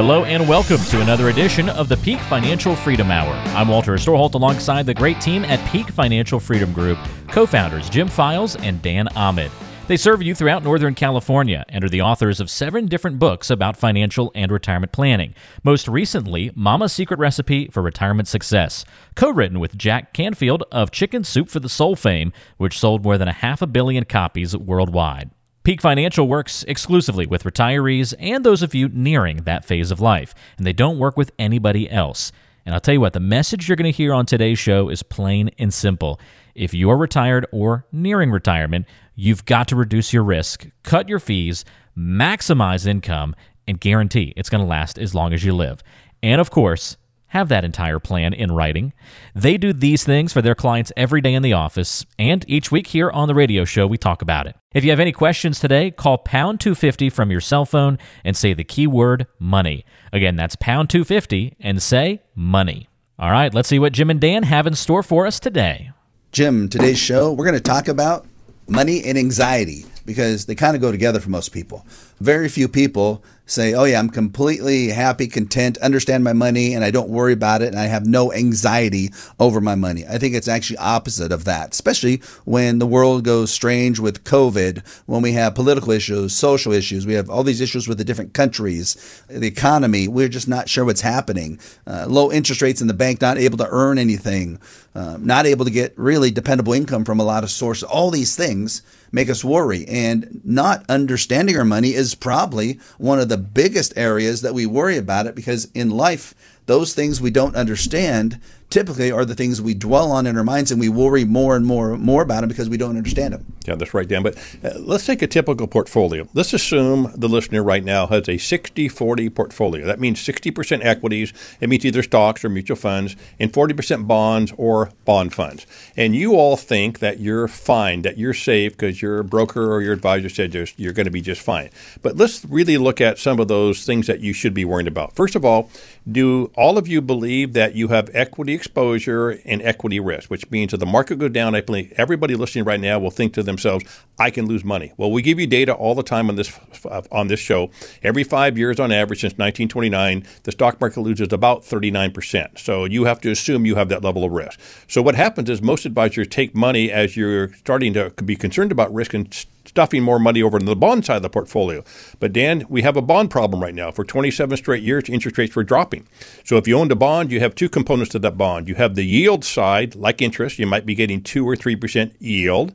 Hello and welcome to another edition of the Peak Financial Freedom Hour. I'm Walter Storholt alongside the great team at Peak Financial Freedom Group, co-founders Jim Files and Dan Ahmed. They serve you throughout Northern California and are the authors of seven different books about financial and retirement planning. Most recently, Mama's Secret Recipe for Retirement Success, co-written with Jack Canfield of Chicken Soup for the Soul fame, which sold more than a half a billion copies worldwide. Peak Financial works exclusively with retirees and those of you nearing that phase of life, and they don't work with anybody else. And I'll tell you what, the message you're going to hear on today's show is plain and simple. If you're retired or nearing retirement, you've got to reduce your risk, cut your fees, maximize income, and guarantee it's going to last as long as you live. And of course, have that entire plan in writing. They do these things for their clients every day in the office, and each week here on the radio show, we talk about it. If you have any questions today, call pound 250 from your cell phone and say the keyword money. Again, that's pound 250 and say money. All right, let's see what Jim and Dan have in store for us today. Jim, today's show, we're going to talk about money and anxiety because they kind of go together for most people. Very few people say, Oh, yeah, I'm completely happy, content, understand my money, and I don't worry about it, and I have no anxiety over my money. I think it's actually opposite of that, especially when the world goes strange with COVID, when we have political issues, social issues, we have all these issues with the different countries, the economy. We're just not sure what's happening. Uh, low interest rates in the bank, not able to earn anything, uh, not able to get really dependable income from a lot of sources. All these things make us worry. And not understanding our money is probably one of the biggest areas that we worry about it because in life, those things we don't understand typically are the things we dwell on in our minds and we worry more and more more about them because we don't understand them. Yeah, that's right, Dan. But uh, let's take a typical portfolio. Let's assume the listener right now has a 60 40 portfolio. That means 60% equities, it means either stocks or mutual funds, and 40% bonds or bond funds. And you all think that you're fine, that you're safe because your broker or your advisor said you're going to be just fine. But let's really look at some of those things that you should be worrying about. First of all, do all of you believe that you have equity exposure and equity risk, which means if the market goes down, I believe everybody listening right now will think to themselves, I can lose money. Well, we give you data all the time on this uh, on this show. Every five years on average since 1929, the stock market loses about 39%. So you have to assume you have that level of risk. So what happens is most advisors take money as you're starting to be concerned about risk and stuffing more money over to the bond side of the portfolio. But Dan, we have a bond problem right now. For 27 straight years, interest rates were dropping. So if you owned a bond, you have two components to that bond. You have the yield side, like interest, you might be getting 2 or 3% yield,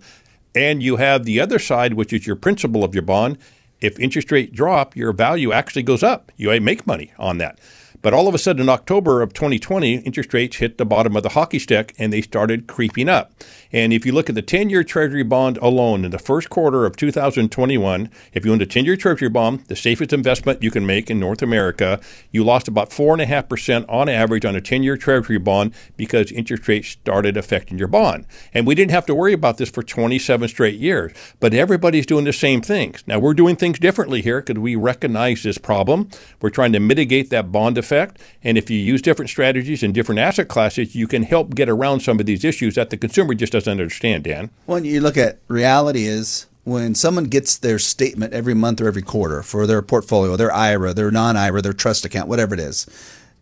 and you have the other side, which is your principal of your bond. If interest rate drop, your value actually goes up. You make money on that. But all of a sudden, in October of 2020, interest rates hit the bottom of the hockey stick and they started creeping up. And if you look at the 10 year Treasury bond alone in the first quarter of 2021, if you owned a 10 year Treasury bond, the safest investment you can make in North America, you lost about 4.5% on average on a 10 year Treasury bond because interest rates started affecting your bond. And we didn't have to worry about this for 27 straight years. But everybody's doing the same things. Now, we're doing things differently here because we recognize this problem. We're trying to mitigate that bond effect effect. And if you use different strategies in different asset classes, you can help get around some of these issues that the consumer just doesn't understand, Dan. When you look at reality is when someone gets their statement every month or every quarter for their portfolio, their IRA, their non-IRA, their trust account, whatever it is,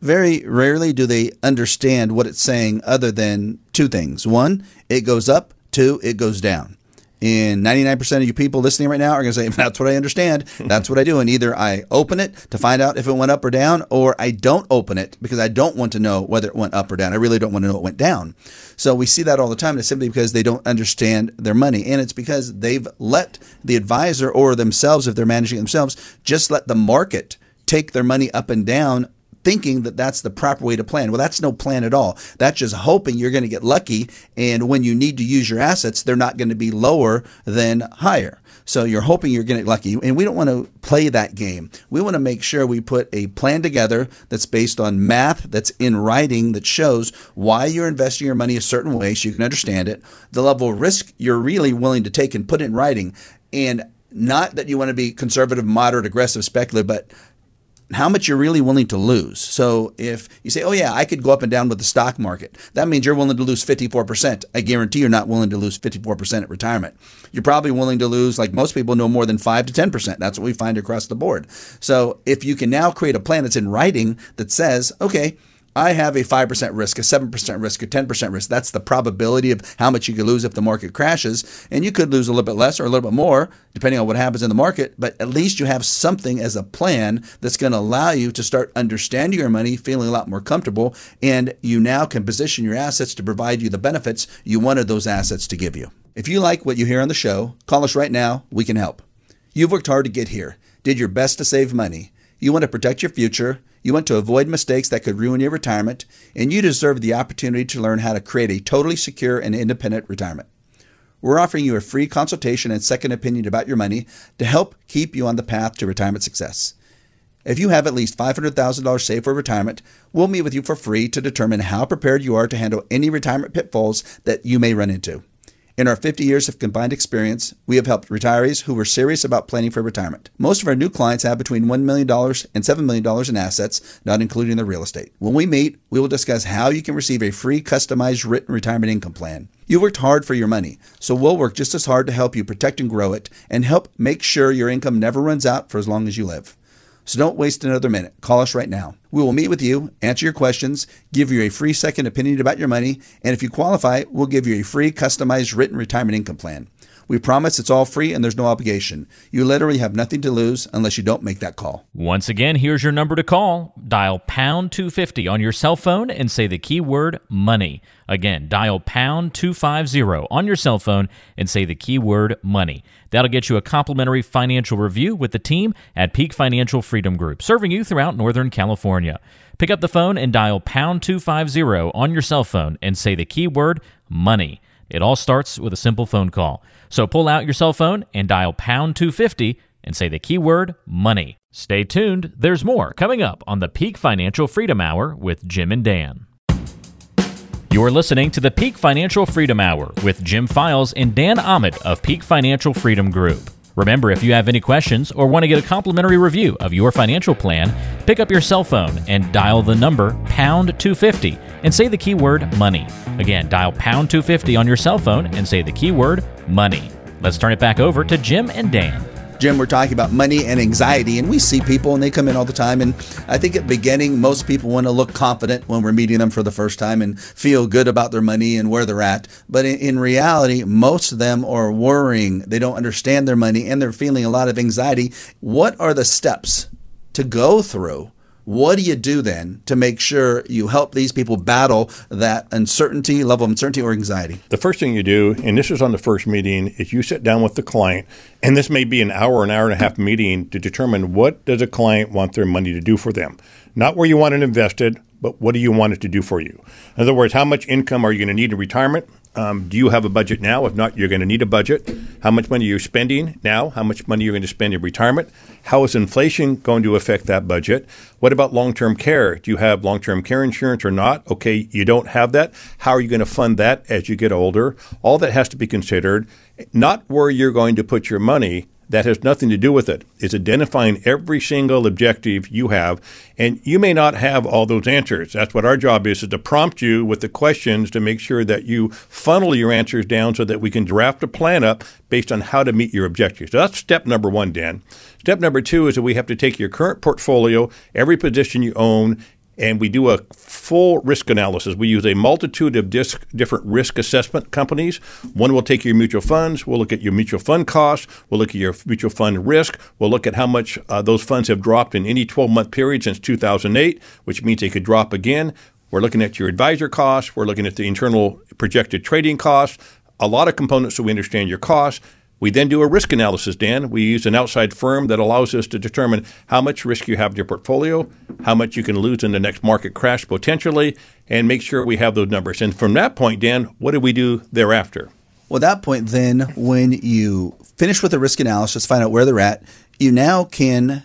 very rarely do they understand what it's saying other than two things. One, it goes up. Two, it goes down. And 99% of you people listening right now are going to say, that's what I understand. That's what I do. And either I open it to find out if it went up or down, or I don't open it because I don't want to know whether it went up or down. I really don't want to know it went down. So we see that all the time. And it's simply because they don't understand their money. And it's because they've let the advisor or themselves, if they're managing themselves, just let the market take their money up and down thinking that that's the proper way to plan. Well, that's no plan at all. That's just hoping you're going to get lucky. And when you need to use your assets, they're not going to be lower than higher. So you're hoping you're going to get lucky. And we don't want to play that game. We want to make sure we put a plan together that's based on math, that's in writing, that shows why you're investing your money a certain way so you can understand it, the level of risk you're really willing to take and put in writing. And not that you want to be conservative, moderate, aggressive, speculative, but how much you're really willing to lose. So if you say, oh, yeah, I could go up and down with the stock market, that means you're willing to lose 54%. I guarantee you're not willing to lose 54% at retirement. You're probably willing to lose, like most people, no more than 5 to 10%. That's what we find across the board. So if you can now create a plan that's in writing that says, okay, I have a 5% risk, a 7% risk, a 10% risk. That's the probability of how much you could lose if the market crashes. And you could lose a little bit less or a little bit more, depending on what happens in the market. But at least you have something as a plan that's going to allow you to start understanding your money, feeling a lot more comfortable. And you now can position your assets to provide you the benefits you wanted those assets to give you. If you like what you hear on the show, call us right now. We can help. You've worked hard to get here, did your best to save money. You want to protect your future you want to avoid mistakes that could ruin your retirement, and you deserve the opportunity to learn how to create a totally secure and independent retirement. We're offering you a free consultation and second opinion about your money to help keep you on the path to retirement success. If you have at least $500,000 saved for retirement, we'll meet with you for free to determine how prepared you are to handle any retirement pitfalls that you may run into. In our 50 years of combined experience, we have helped retirees who were serious about planning for retirement. Most of our new clients have between $1 million and $7 million in assets, not including their real estate. When we meet, we will discuss how you can receive a free customized written retirement income plan. You worked hard for your money, so we'll work just as hard to help you protect and grow it and help make sure your income never runs out for as long as you live. So don't waste another minute. Call us right now. We will meet with you, answer your questions, give you a free second opinion about your money, and if you qualify, we'll give you a free customized written retirement income plan. We promise it's all free and there's no obligation. You literally have nothing to lose unless you don't make that call. Once again, here's your number to call. Dial pound 250 on your cell phone and say the keyword money. Again, dial pound 250 on your cell phone and say the keyword money. That'll get you a complimentary financial review with the team at Peak Financial Freedom Group, serving you throughout Northern California. Pick up the phone and dial pound 250 on your cell phone and say the keyword money. It all starts with a simple phone call. So pull out your cell phone and dial pound 250 and say the keyword money. Stay tuned, there's more coming up on the Peak Financial Freedom Hour with Jim and Dan. You're listening to the Peak Financial Freedom Hour with Jim Files and Dan Ahmed of Peak Financial Freedom Group. Remember, if you have any questions or want to get a complimentary review of your financial plan, pick up your cell phone and dial the number pound 250 and say the keyword money. Again, dial pound 250 on your cell phone and say the keyword money. Let's turn it back over to Jim and Dan. Jim, we're talking about money and anxiety, and we see people and they come in all the time. And I think at the beginning, most people want to look confident when we're meeting them for the first time and feel good about their money and where they're at. But in, in reality, most of them are worrying. They don't understand their money and they're feeling a lot of anxiety. What are the steps to go through what do you do then to make sure you help these people battle that uncertainty, level of uncertainty or anxiety? The first thing you do, and this is on the first meeting, is you sit down with the client, and this may be an hour, an hour and a half meeting to determine what does a client want their money to do for them. Not where you want it invested, but what do you want it to do for you? In other words, how much income are you going to need in retirement? Um, do you have a budget now? If not, you're going to need a budget. How much money are you spending now? How much money are you're going to spend in retirement? How is inflation going to affect that budget? What about long-term care? Do you have long-term care insurance or not? Okay, you don't have that. How are you going to fund that as you get older? All that has to be considered. Not where you're going to put your money, that has nothing to do with it. It's identifying every single objective you have, and you may not have all those answers. That's what our job is, is to prompt you with the questions to make sure that you funnel your answers down so that we can draft a plan up based on how to meet your objectives. So that's step number one, Dan. Step number two is that we have to take your current portfolio, every position you own, and we do a full risk analysis. We use a multitude of disc, different risk assessment companies. One will take your mutual funds. We'll look at your mutual fund costs. We'll look at your mutual fund risk. We'll look at how much uh, those funds have dropped in any 12 month period since 2008, which means they could drop again. We're looking at your advisor costs. We're looking at the internal projected trading costs. A lot of components so we understand your costs. We then do a risk analysis, Dan. We use an outside firm that allows us to determine how much risk you have in your portfolio, how much you can lose in the next market crash potentially, and make sure we have those numbers. And from that point, Dan, what do we do thereafter? Well, at that point, then, when you finish with the risk analysis, find out where they're at, you now can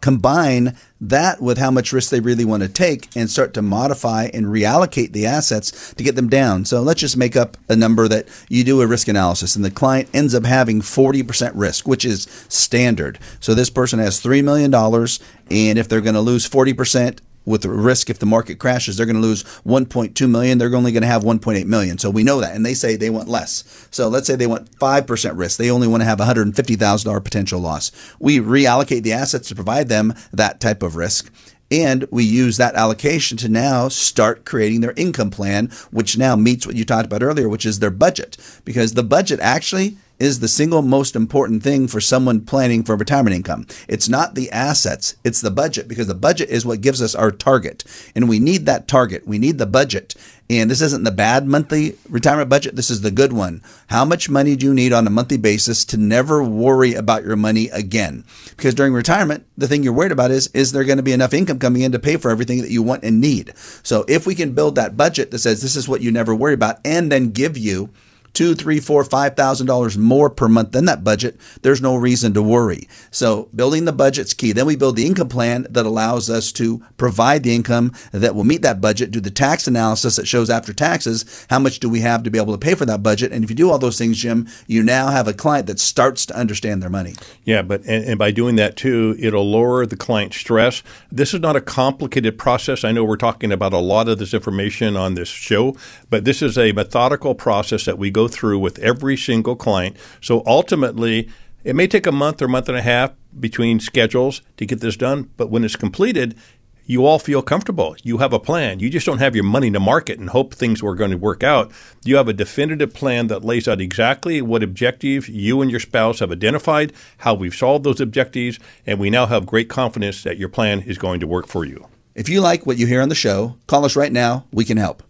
combine that with how much risk they really want to take and start to modify and reallocate the assets to get them down. So let's just make up a number that you do a risk analysis and the client ends up having 40% risk, which is standard. So this person has $3 million and if they're going to lose 40%, with the risk if the market crashes they're going to lose 1.2 million they're only going to have 1.8 million. So we know that and they say they want less. So let's say they want 5% risk they only want to have $150000 potential loss. We reallocate the assets to provide them that type of risk and we use that allocation to now start creating their income plan, which now meets what you talked about earlier, which is their budget. Because the budget actually is the single most important thing for someone planning for retirement income. It's not the assets, it's the budget because the budget is what gives us our target. And we need that target. We need the budget. And this isn't the bad monthly retirement budget. This is the good one. How much money do you need on a monthly basis to never worry about your money again? Because during retirement, the thing you're worried about is, is there going to be enough income coming in to pay for everything that you want and need? So if we can build that budget that says this is what you never worry about and then give you two, three, four, five thousand dollars more per month than that budget, there's no reason to worry. So building the budget's key. Then we build the income plan that allows us to provide the income that will meet that budget, do the tax analysis that shows after taxes how much do we have to be able to pay for that budget. And if you do all those things, Jim, you now have a client that starts to understand their money. Yeah, but and, and by doing that too, it'll lower the client stress. This is not a complicated process. I know we're talking about a lot of this information on this show, but this is a methodical process that we go go through with every single client. So ultimately, it may take a month or month and a half between schedules to get this done, but when it's completed, you all feel comfortable. You have a plan. You just don't have your money to market and hope things are going to work out. You have a definitive plan that lays out exactly what objectives you and your spouse have identified, how we've solved those objectives, and we now have great confidence that your plan is going to work for you. If you like what you hear on the show, call us right now. We can help.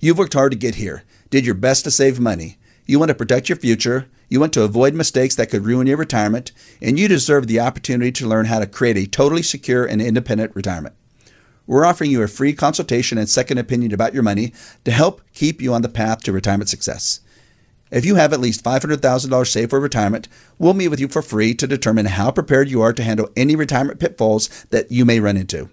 You've worked hard to get here did your best to save money. You want to protect your future, you want to avoid mistakes that could ruin your retirement, and you deserve the opportunity to learn how to create a totally secure and independent retirement. We're offering you a free consultation and second opinion about your money to help keep you on the path to retirement success. If you have at least $500,000 saved for retirement, we'll meet with you for free to determine how prepared you are to handle any retirement pitfalls that you may run into.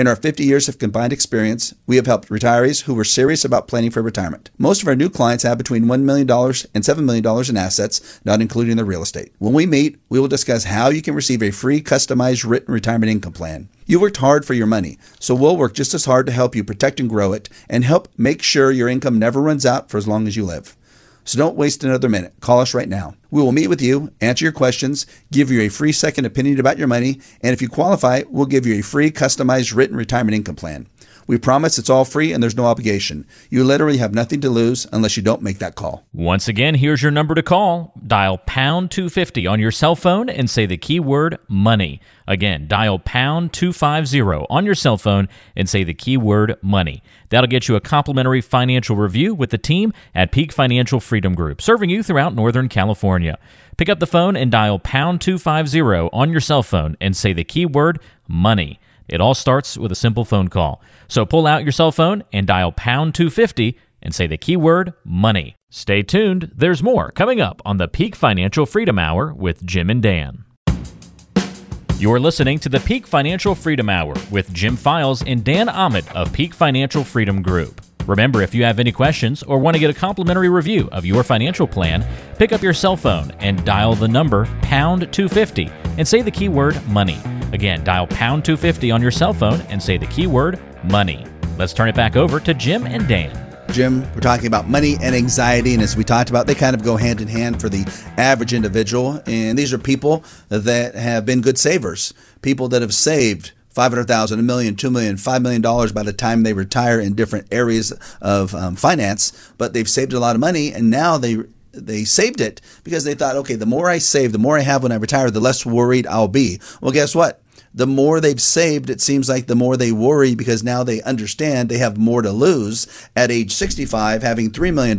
In our 50 years of combined experience, we have helped retirees who were serious about planning for retirement. Most of our new clients have between $1 million and $7 million in assets, not including their real estate. When we meet, we will discuss how you can receive a free, customized written retirement income plan. You worked hard for your money, so we'll work just as hard to help you protect and grow it and help make sure your income never runs out for as long as you live. So don't waste another minute. Call us right now. We will meet with you, answer your questions, give you a free second opinion about your money, and if you qualify, we'll give you a free customized written retirement income plan. We promise it's all free and there's no obligation. You literally have nothing to lose unless you don't make that call. Once again, here's your number to call. Dial pound 250 on your cell phone and say the keyword money. Again, dial pound 250 on your cell phone and say the keyword money. That'll get you a complimentary financial review with the team at Peak Financial Freedom Group, serving you throughout Northern California. Pick up the phone and dial pound 250 on your cell phone and say the keyword money. It all starts with a simple phone call. So pull out your cell phone and dial pound 250 and say the keyword money. Stay tuned. There's more coming up on the Peak Financial Freedom Hour with Jim and Dan. You're listening to the Peak Financial Freedom Hour with Jim Files and Dan Ahmed of Peak Financial Freedom Group. Remember, if you have any questions or want to get a complimentary review of your financial plan, pick up your cell phone and dial the number pound 250 and say the keyword money. Again, dial pound 250 on your cell phone and say the keyword money. Let's turn it back over to Jim and Dan. Jim, we're talking about money and anxiety. And as we talked about, they kind of go hand in hand for the average individual. And these are people that have been good savers, people that have saved 500,000, a million, two million, five million dollars by the time they retire in different areas of um, finance, but they've saved a lot of money and now they they saved it because they thought, okay, the more I save, the more I have when I retire, the less worried I'll be. Well, guess what? the more they've saved, it seems like the more they worry because now they understand they have more to lose at age 65 having $3 million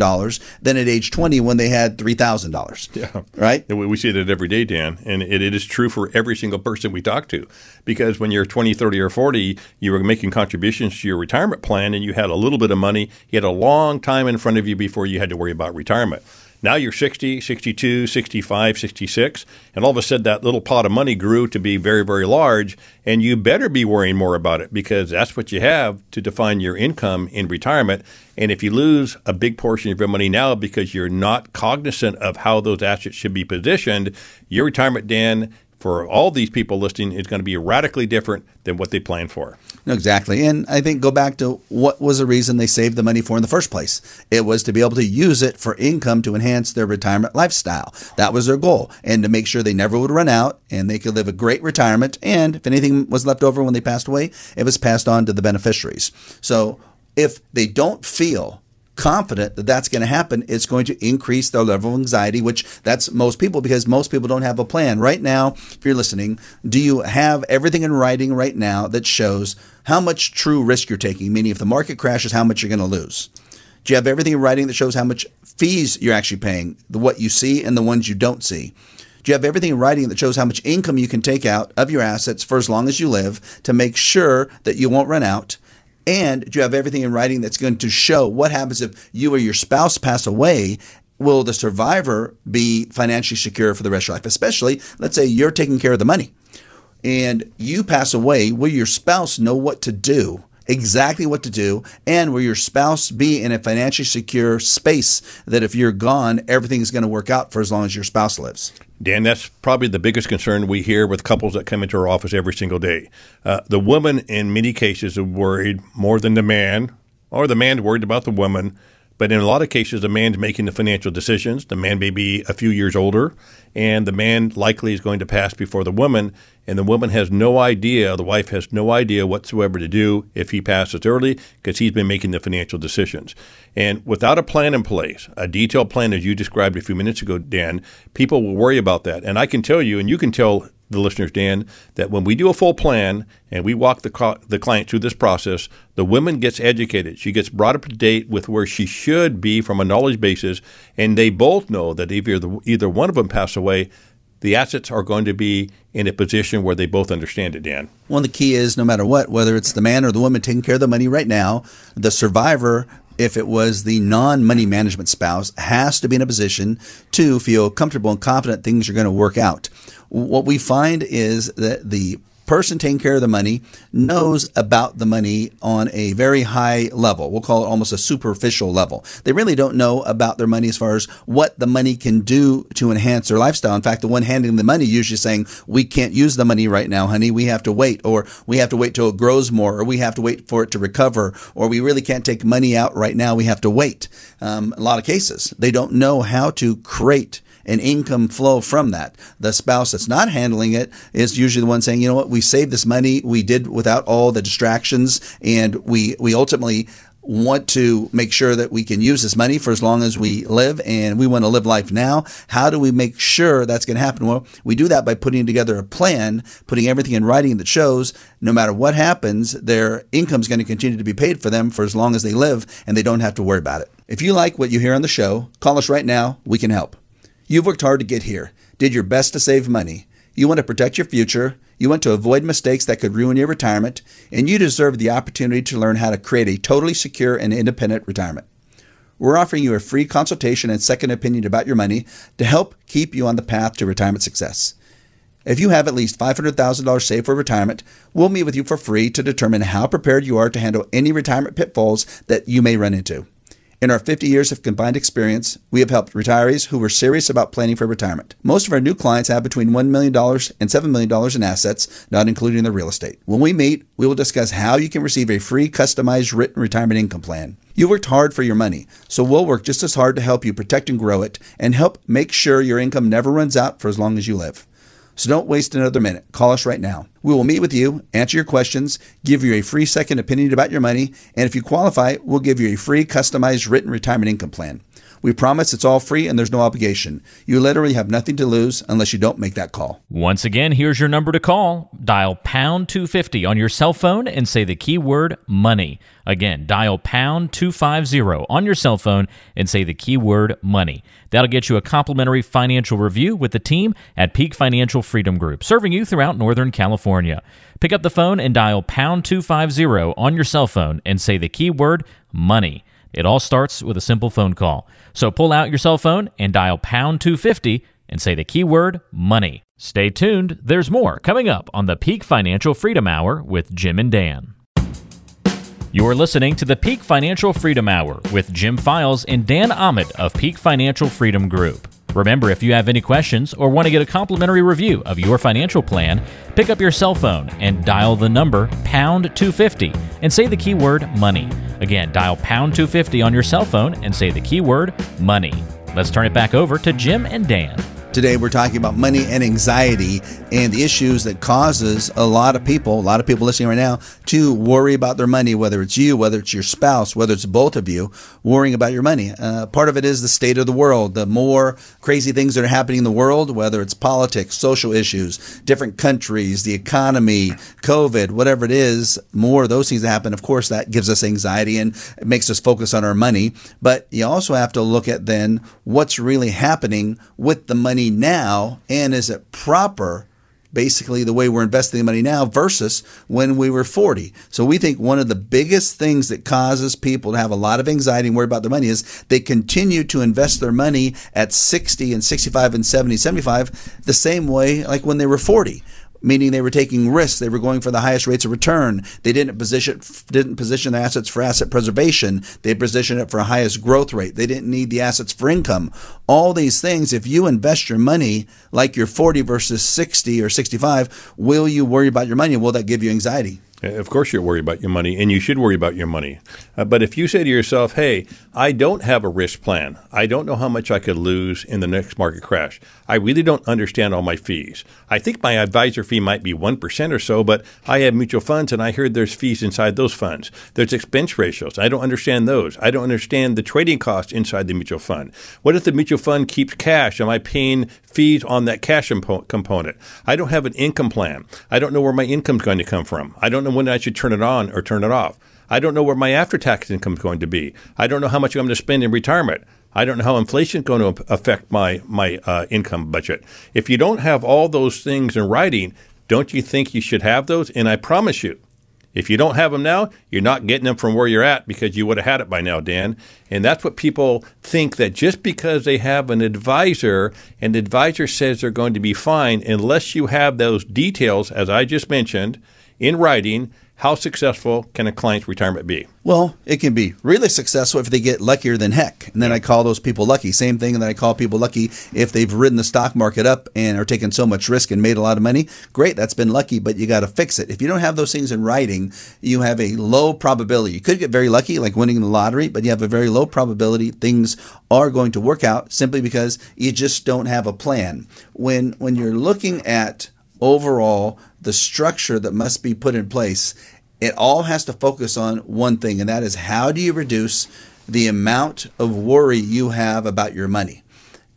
than at age 20 when they had $3,000. Yeah. Right? We see that every day, Dan. And it, it is true for every single person we talk to. Because when you're 20, 30, or 40, you were making contributions to your retirement plan and you had a little bit of money. You had a long time in front of you before you had to worry about retirement. Now you're 60, 62, 65, 66, and all of a sudden that little pot of money grew to be very, very large, and you better be worrying more about it because that's what you have to define your income in retirement. And if you lose a big portion of your money now because you're not cognizant of how those assets should be positioned, your retirement, Dan, for all these people listening is going to be radically different than what they planned for. No, exactly. And I think go back to what was the reason they saved the money for in the first place. It was to be able to use it for income to enhance their retirement lifestyle. That was their goal. And to make sure they never would run out and they could live a great retirement. And if anything was left over when they passed away, it was passed on to the beneficiaries. So if they don't feel confident that that's going to happen, it's going to increase their level of anxiety, which that's most people because most people don't have a plan. Right now, if you're listening, do you have everything in writing right now that shows how much true risk you're taking? Meaning, if the market crashes, how much you're going to lose? Do you have everything in writing that shows how much fees you're actually paying, the what you see and the ones you don't see? Do you have everything in writing that shows how much income you can take out of your assets for as long as you live to make sure that you won't run out? And do you have everything in writing that's going to show what happens if you or your spouse pass away? Will the survivor be financially secure for the rest of your life? Especially, let's say you're taking care of the money and you pass away. Will your spouse know what to do? Exactly what to do, and will your spouse be in a financially secure space that if you're gone, everything's going to work out for as long as your spouse lives? Dan, that's probably the biggest concern we hear with couples that come into our office every single day. Uh, the woman, in many cases, is worried more than the man, or the man's worried about the woman. But in a lot of cases, the man's making the financial decisions. The man may be a few years older, and the man likely is going to pass before the woman, and the woman has no idea, the wife has no idea whatsoever to do if he passes early because he's been making the financial decisions. And without a plan in place, a detailed plan as you described a few minutes ago, Dan, people will worry about that. And I can tell you, and you can tell the listeners, Dan, that when we do a full plan and we walk the, co- the client through this process, the woman gets educated. She gets brought up to date with where she should be from a knowledge basis, and they both know that if either, either one of them pass away, the assets are going to be in a position where they both understand it, Dan. Well, the key is no matter what, whether it's the man or the woman taking care of the money right now, the survivor if it was the non money management spouse, has to be in a position to feel comfortable and confident things are going to work out. What we find is that the person taking care of the money knows about the money on a very high level. We'll call it almost a superficial level. They really don't know about their money as far as what the money can do to enhance their lifestyle. In fact, the one handing the money usually saying, "We can't use the money right now, honey. We have to wait, or we have to wait till it grows more, or we have to wait for it to recover, or we really can't take money out right now. We have to wait." Um, a lot of cases, they don't know how to create an income flow from that. The spouse that's not handling it is usually the one saying, you know what, we saved this money, we did without all the distractions, and we we ultimately want to make sure that we can use this money for as long as we live and we want to live life now. How do we make sure that's going to happen? Well, we do that by putting together a plan, putting everything in writing that shows no matter what happens, their income is going to continue to be paid for them for as long as they live and they don't have to worry about it. If you like what you hear on the show, call us right now. We can help. You've worked hard to get here, did your best to save money. You want to protect your future, you want to avoid mistakes that could ruin your retirement, and you deserve the opportunity to learn how to create a totally secure and independent retirement. We're offering you a free consultation and second opinion about your money to help keep you on the path to retirement success. If you have at least $500,000 saved for retirement, we'll meet with you for free to determine how prepared you are to handle any retirement pitfalls that you may run into. In our 50 years of combined experience, we have helped retirees who were serious about planning for retirement. Most of our new clients have between $1 million and $7 million in assets, not including their real estate. When we meet, we will discuss how you can receive a free customized written retirement income plan. You worked hard for your money, so we'll work just as hard to help you protect and grow it and help make sure your income never runs out for as long as you live. So don't waste another minute. Call us right now. We will meet with you, answer your questions, give you a free second opinion about your money, and if you qualify, we'll give you a free customized written retirement income plan. We promise it's all free and there's no obligation. You literally have nothing to lose unless you don't make that call. Once again, here's your number to call. Dial pound 250 on your cell phone and say the keyword money. Again, dial pound 250 on your cell phone and say the keyword money. That'll get you a complimentary financial review with the team at Peak Financial Freedom Group, serving you throughout Northern California. Pick up the phone and dial pound 250 on your cell phone and say the keyword money. It all starts with a simple phone call. So pull out your cell phone and dial pound 250 and say the keyword money. Stay tuned. There's more coming up on the Peak Financial Freedom Hour with Jim and Dan. You're listening to the Peak Financial Freedom Hour with Jim Files and Dan Ahmed of Peak Financial Freedom Group. Remember, if you have any questions or want to get a complimentary review of your financial plan, pick up your cell phone and dial the number pound 250 and say the keyword money. Again, dial pound 250 on your cell phone and say the keyword money. Let's turn it back over to Jim and Dan. Today we're talking about money and anxiety and the issues that causes a lot of people, a lot of people listening right now, to worry about their money, whether it's you, whether it's your spouse, whether it's both of you, worrying about your money. Uh, part of it is the state of the world. The more crazy things that are happening in the world, whether it's politics, social issues, different countries, the economy, COVID, whatever it is, more of those things happen. Of course, that gives us anxiety and it makes us focus on our money. But you also have to look at then what's really happening with the money money now and is it proper basically the way we're investing the money now versus when we were 40. So we think one of the biggest things that causes people to have a lot of anxiety and worry about their money is they continue to invest their money at 60 and 65 and 70, 75 the same way like when they were 40 meaning they were taking risks. They were going for the highest rates of return. They didn't position didn't position the assets for asset preservation. They positioned it for a highest growth rate. They didn't need the assets for income. All these things, if you invest your money like you're 40 versus 60 or 65, will you worry about your money? Will that give you anxiety? Of course, you're worried about your money, and you should worry about your money. Uh, but if you say to yourself, hey, I don't have a risk plan, I don't know how much I could lose in the next market crash, I really don't understand all my fees. I think my advisor fee might be 1% or so, but I have mutual funds, and I heard there's fees inside those funds. There's expense ratios. I don't understand those. I don't understand the trading costs inside the mutual fund. What if the mutual fund keeps cash? Am I paying fees on that cash component? I don't have an income plan. I don't know where my income's going to come from. I don't know when I should turn it on or turn it off. I don't know where my after tax income is going to be. I don't know how much I'm going to spend in retirement. I don't know how inflation is going to affect my my uh, income budget. If you don't have all those things in writing, don't you think you should have those? And I promise you, if you don't have them now, you're not getting them from where you're at because you would have had it by now, Dan. And that's what people think that just because they have an advisor and the advisor says they're going to be fine, unless you have those details, as I just mentioned, in writing, how successful can a client's retirement be? Well, it can be really successful if they get luckier than heck. And then I call those people lucky. Same thing. And then I call people lucky if they've ridden the stock market up and are taking so much risk and made a lot of money. Great, that's been lucky, but you got to fix it. If you don't have those things in writing, you have a low probability. You could get very lucky, like winning the lottery, but you have a very low probability things are going to work out simply because you just don't have a plan. When when you're looking at overall the structure that must be put in place, it all has to focus on one thing, and that is how do you reduce the amount of worry you have about your money?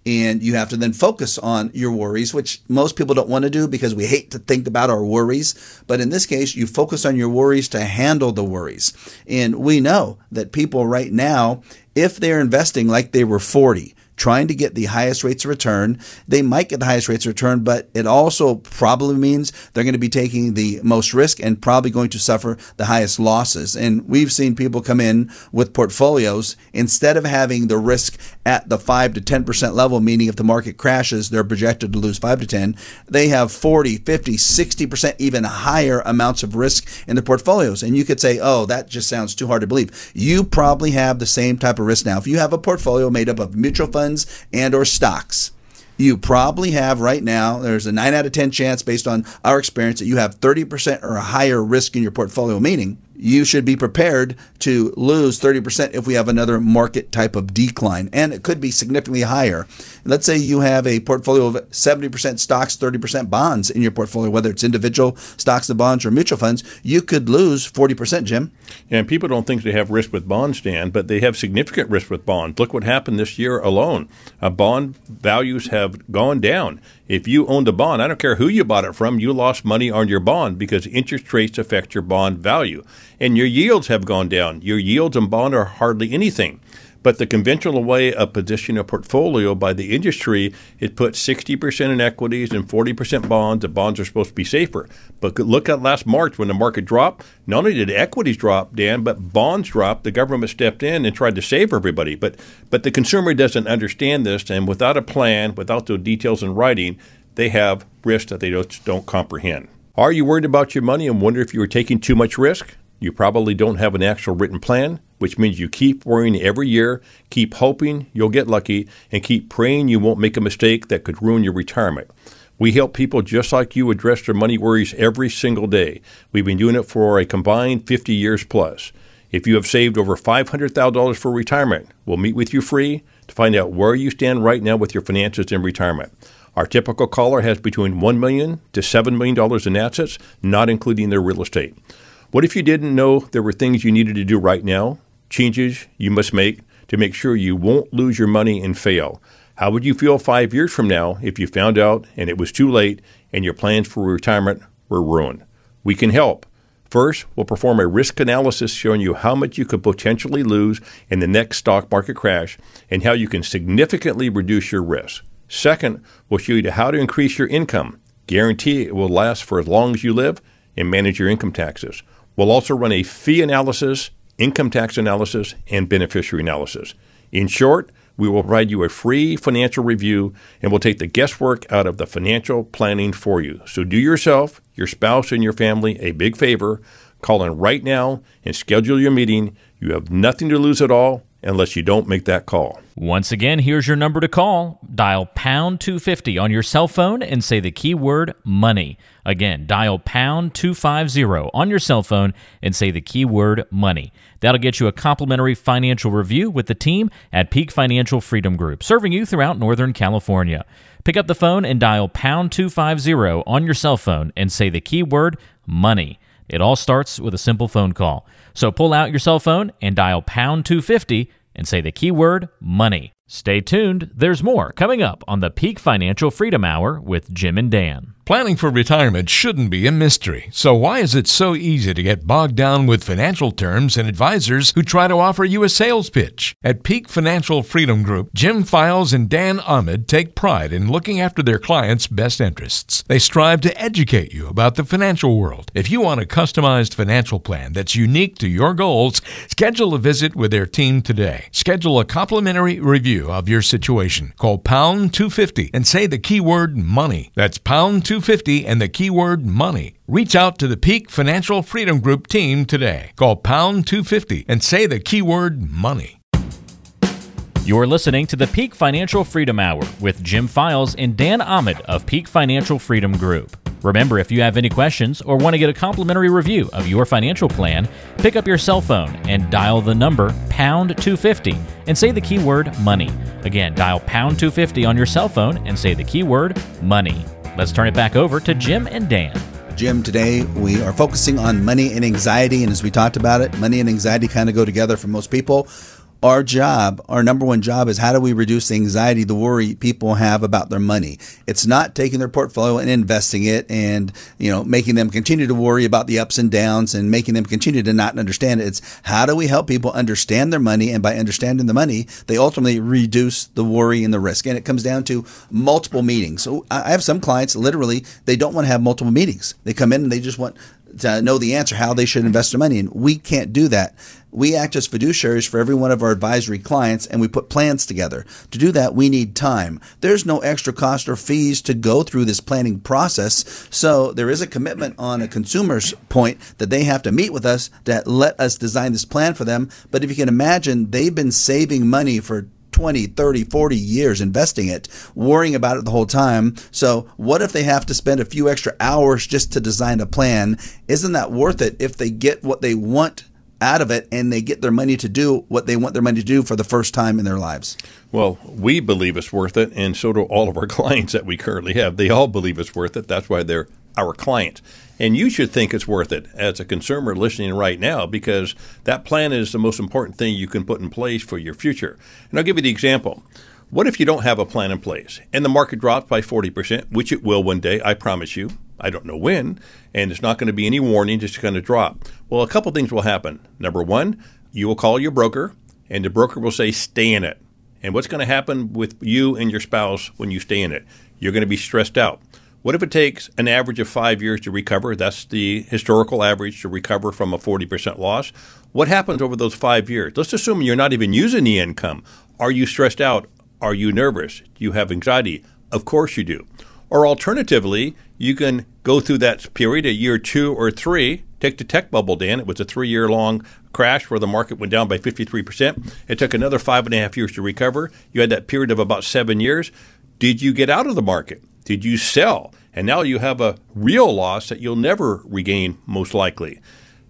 And you have to then focus on your worries, which most people don't want to do because we hate to think about our worries. But in this case, you focus on your worries to handle the worries. And we know that people right now, if they're investing like they were 40, trying to get the highest rates of return. They might get the highest rates of return, but it also probably means they're going to be taking the most risk and probably going to suffer the highest losses. And we've seen people come in with portfolios instead of having the risk at the 5 to 10% level, meaning if the market crashes, they're projected to lose 5 to 10, they have 40, 50, 60%, even higher amounts of risk in their portfolios. And you could say, oh, that just sounds too hard to believe. You probably have the same type of risk now. If you have a portfolio made up of mutual funds, funds and or stocks. You probably have right now there's a 9 out of 10 chance based on our experience that you have 30% or a higher risk in your portfolio meaning you should be prepared to lose 30% if we have another market type of decline. And it could be significantly higher. Let's say you have a portfolio of 70% stocks, 30% bonds in your portfolio, whether it's individual stocks and bonds or mutual funds, you could lose 40%, Jim. And people don't think they have risk with bonds, Dan, but they have significant risk with bonds. Look what happened this year alone. Uh, bond values have gone down. If you owned a bond, I don't care who you bought it from, you lost money on your bond because interest rates affect your bond value. And your yields have gone down. Your yields on bond are hardly anything. But the conventional way of positioning a portfolio by the industry is put 60% in equities and 40% bonds. The bonds are supposed to be safer. But look at last March when the market dropped. Not only did equities drop, Dan, but bonds dropped. The government stepped in and tried to save everybody. But but the consumer doesn't understand this, and without a plan, without the details in writing, they have risks that they don't, don't comprehend. Are you worried about your money and wonder if you are taking too much risk? You probably don't have an actual written plan, which means you keep worrying every year, keep hoping you'll get lucky, and keep praying you won't make a mistake that could ruin your retirement. We help people just like you address their money worries every single day. We've been doing it for a combined 50 years plus. If you have saved over $500,000 for retirement, we'll meet with you free to find out where you stand right now with your finances in retirement. Our typical caller has between 1 million to $7 million in assets, not including their real estate. What if you didn't know there were things you needed to do right now, changes you must make to make sure you won't lose your money and fail? How would you feel five years from now if you found out and it was too late and your plans for retirement were ruined? We can help. First, we'll perform a risk analysis showing you how much you could potentially lose in the next stock market crash and how you can significantly reduce your risk. Second, we'll show you how to increase your income, guarantee it will last for as long as you live, and manage your income taxes. We'll also run a fee analysis, income tax analysis, and beneficiary analysis. In short, we will provide you a free financial review and we'll take the guesswork out of the financial planning for you. So do yourself, your spouse, and your family a big favor. Call in right now and schedule your meeting. You have nothing to lose at all unless you don't make that call. Once again, here's your number to call. Dial pound 250 on your cell phone and say the keyword money. Again, dial pound 250 on your cell phone and say the keyword money. That'll get you a complimentary financial review with the team at Peak Financial Freedom Group, serving you throughout Northern California. Pick up the phone and dial pound 250 on your cell phone and say the keyword money. It all starts with a simple phone call. So pull out your cell phone and dial pound 250 and say the keyword money. Stay tuned, there's more coming up on the Peak Financial Freedom Hour with Jim and Dan. Planning for retirement shouldn't be a mystery. So, why is it so easy to get bogged down with financial terms and advisors who try to offer you a sales pitch? At Peak Financial Freedom Group, Jim Files and Dan Ahmed take pride in looking after their clients' best interests. They strive to educate you about the financial world. If you want a customized financial plan that's unique to your goals, schedule a visit with their team today. Schedule a complimentary review of your situation. Call pound 250 and say the keyword money. That's pound 250 250 and the keyword money. Reach out to the Peak Financial Freedom Group team today. Call pound 250 and say the keyword money. You're listening to the Peak Financial Freedom Hour with Jim Files and Dan Ahmed of Peak Financial Freedom Group. Remember, if you have any questions or want to get a complimentary review of your financial plan, pick up your cell phone and dial the number pound 250 and say the keyword money. Again, dial pound 250 on your cell phone and say the keyword money. Let's turn it back over to Jim and Dan. Jim, today we are focusing on money and anxiety. And as we talked about it, money and anxiety kind of go together for most people our job, our number one job is how do we reduce the anxiety, the worry people have about their money. It's not taking their portfolio and investing it and, you know, making them continue to worry about the ups and downs and making them continue to not understand it. It's how do we help people understand their money? And by understanding the money, they ultimately reduce the worry and the risk. And it comes down to multiple meetings. So I have some clients literally, they don't want to have multiple meetings. They come in and they just want to know the answer how they should invest their money. And we can't do that. We act as fiduciaries for every one of our advisory clients and we put plans together. To do that, we need time. There's no extra cost or fees to go through this planning process. So there is a commitment on a consumer's point that they have to meet with us to let us design this plan for them. But if you can imagine, they've been saving money for 20, 30, 40 years investing it, worrying about it the whole time. So, what if they have to spend a few extra hours just to design a plan? Isn't that worth it if they get what they want out of it and they get their money to do what they want their money to do for the first time in their lives? Well, we believe it's worth it, and so do all of our clients that we currently have. They all believe it's worth it. That's why they're our clients. And you should think it's worth it as a consumer listening right now because that plan is the most important thing you can put in place for your future. And I'll give you the example. What if you don't have a plan in place and the market drops by 40%, which it will one day, I promise you. I don't know when, and it's not going to be any warning, just going to drop. Well, a couple things will happen. Number one, you will call your broker, and the broker will say, stay in it. And what's going to happen with you and your spouse when you stay in it? You're going to be stressed out. What if it takes an average of five years to recover? That's the historical average to recover from a 40% loss. What happens over those five years? Let's assume you're not even using the income. Are you stressed out? Are you nervous? Do you have anxiety? Of course you do. Or alternatively, you can go through that period, a year two or three. Take the tech bubble, Dan. It was a three year long crash where the market went down by 53%. It took another five and a half years to recover. You had that period of about seven years. Did you get out of the market? Did you sell? And now you have a real loss that you'll never regain, most likely.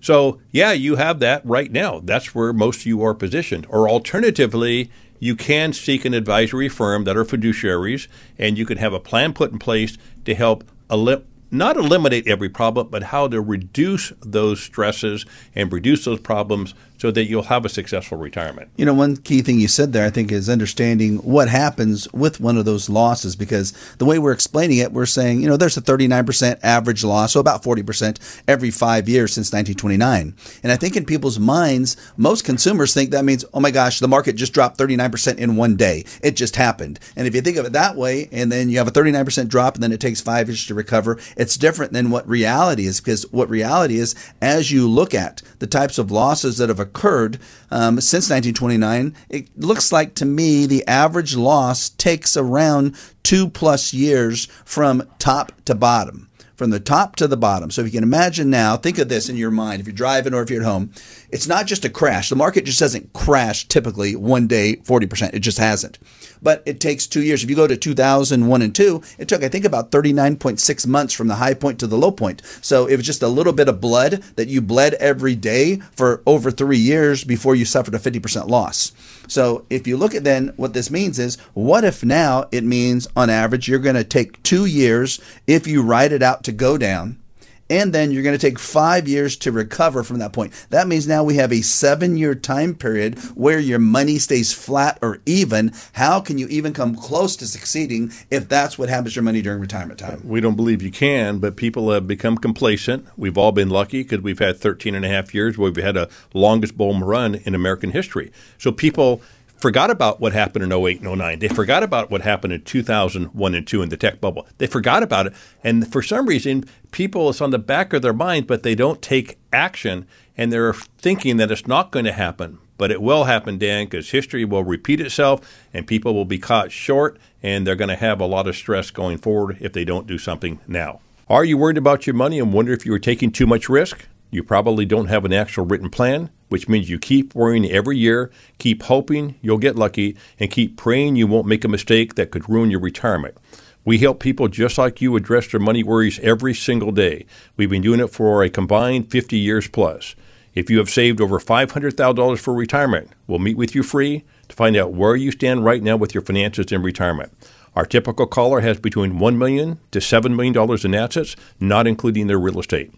So, yeah, you have that right now. That's where most of you are positioned. Or alternatively, you can seek an advisory firm that are fiduciaries, and you can have a plan put in place to help elim- not eliminate every problem, but how to reduce those stresses and reduce those problems so that you'll have a successful retirement. You know, one key thing you said there, I think, is understanding what happens with one of those losses because the way we're explaining it, we're saying, you know, there's a 39% average loss, so about 40% every five years since 1929. And I think in people's minds, most consumers think that means, oh my gosh, the market just dropped 39% in one day. It just happened. And if you think of it that way, and then you have a 39% drop and then it takes five years to recover, it's different than what reality is because what reality is, as you look at the types of losses that have occurred um, since 1929, it looks like to me the average loss takes around two plus years from top to bottom from the top to the bottom. So if you can imagine now, think of this in your mind. If you're driving or if you're at home, it's not just a crash. The market just doesn't crash typically one day 40%. It just hasn't. But it takes two years. If you go to 2001 and 2, it took, I think, about 39.6 months from the high point to the low point. So it was just a little bit of blood that you bled every day for over three years before you suffered a 50% loss. So if you look at then what this means is what if now it means on average you're going to take two years if you ride it out to go down and then you're going to take five years to recover from that point. That means now we have a seven year time period where your money stays flat or even. How can you even come close to succeeding if that's what happens to your money during retirement time? We don't believe you can, but people have become complacent. We've all been lucky because we've had 13 and a half years where we've had a longest bull run in American history. So people forgot about what happened in 08 and 09. They forgot about what happened in 2001 and 2 in the tech bubble. They forgot about it. And for some reason, people, it's on the back of their mind, but they don't take action and they're thinking that it's not going to happen. But it will happen, Dan, because history will repeat itself and people will be caught short and they're going to have a lot of stress going forward if they don't do something now. Are you worried about your money and wonder if you are taking too much risk? You probably don't have an actual written plan, which means you keep worrying every year, keep hoping you'll get lucky, and keep praying you won't make a mistake that could ruin your retirement. We help people just like you address their money worries every single day. We've been doing it for a combined 50 years plus. If you have saved over $500,000 for retirement, we'll meet with you free to find out where you stand right now with your finances in retirement. Our typical caller has between 1 million to $7 million in assets, not including their real estate.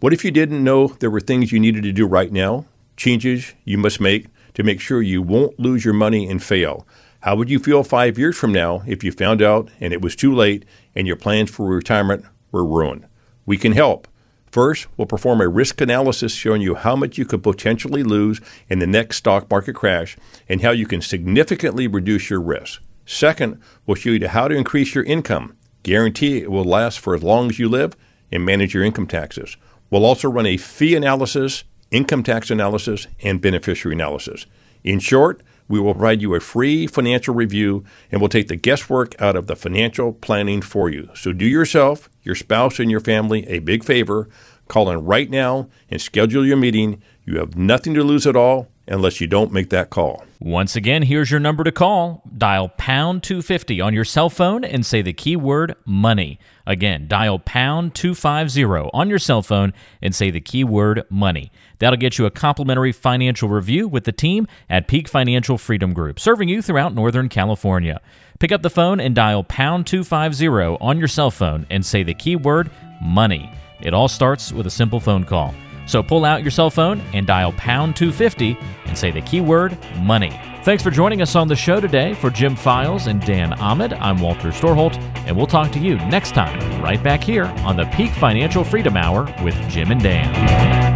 What if you didn't know there were things you needed to do right now, changes you must make to make sure you won't lose your money and fail? How would you feel five years from now if you found out and it was too late and your plans for retirement were ruined? We can help. First, we'll perform a risk analysis showing you how much you could potentially lose in the next stock market crash and how you can significantly reduce your risk. Second, we'll show you how to increase your income, guarantee it will last for as long as you live, and manage your income taxes. We'll also run a fee analysis, income tax analysis, and beneficiary analysis. In short, we will provide you a free financial review and we'll take the guesswork out of the financial planning for you. So do yourself, your spouse, and your family a big favor. Call in right now and schedule your meeting. You have nothing to lose at all unless you don't make that call. Once again, here's your number to call. Dial pound 250 on your cell phone and say the keyword money. Again, dial pound 250 on your cell phone and say the keyword money. That'll get you a complimentary financial review with the team at Peak Financial Freedom Group, serving you throughout Northern California. Pick up the phone and dial pound 250 on your cell phone and say the keyword money. It all starts with a simple phone call. So pull out your cell phone and dial pound 250 and say the keyword money. Thanks for joining us on the show today. For Jim Files and Dan Ahmed, I'm Walter Storholt, and we'll talk to you next time right back here on the Peak Financial Freedom Hour with Jim and Dan.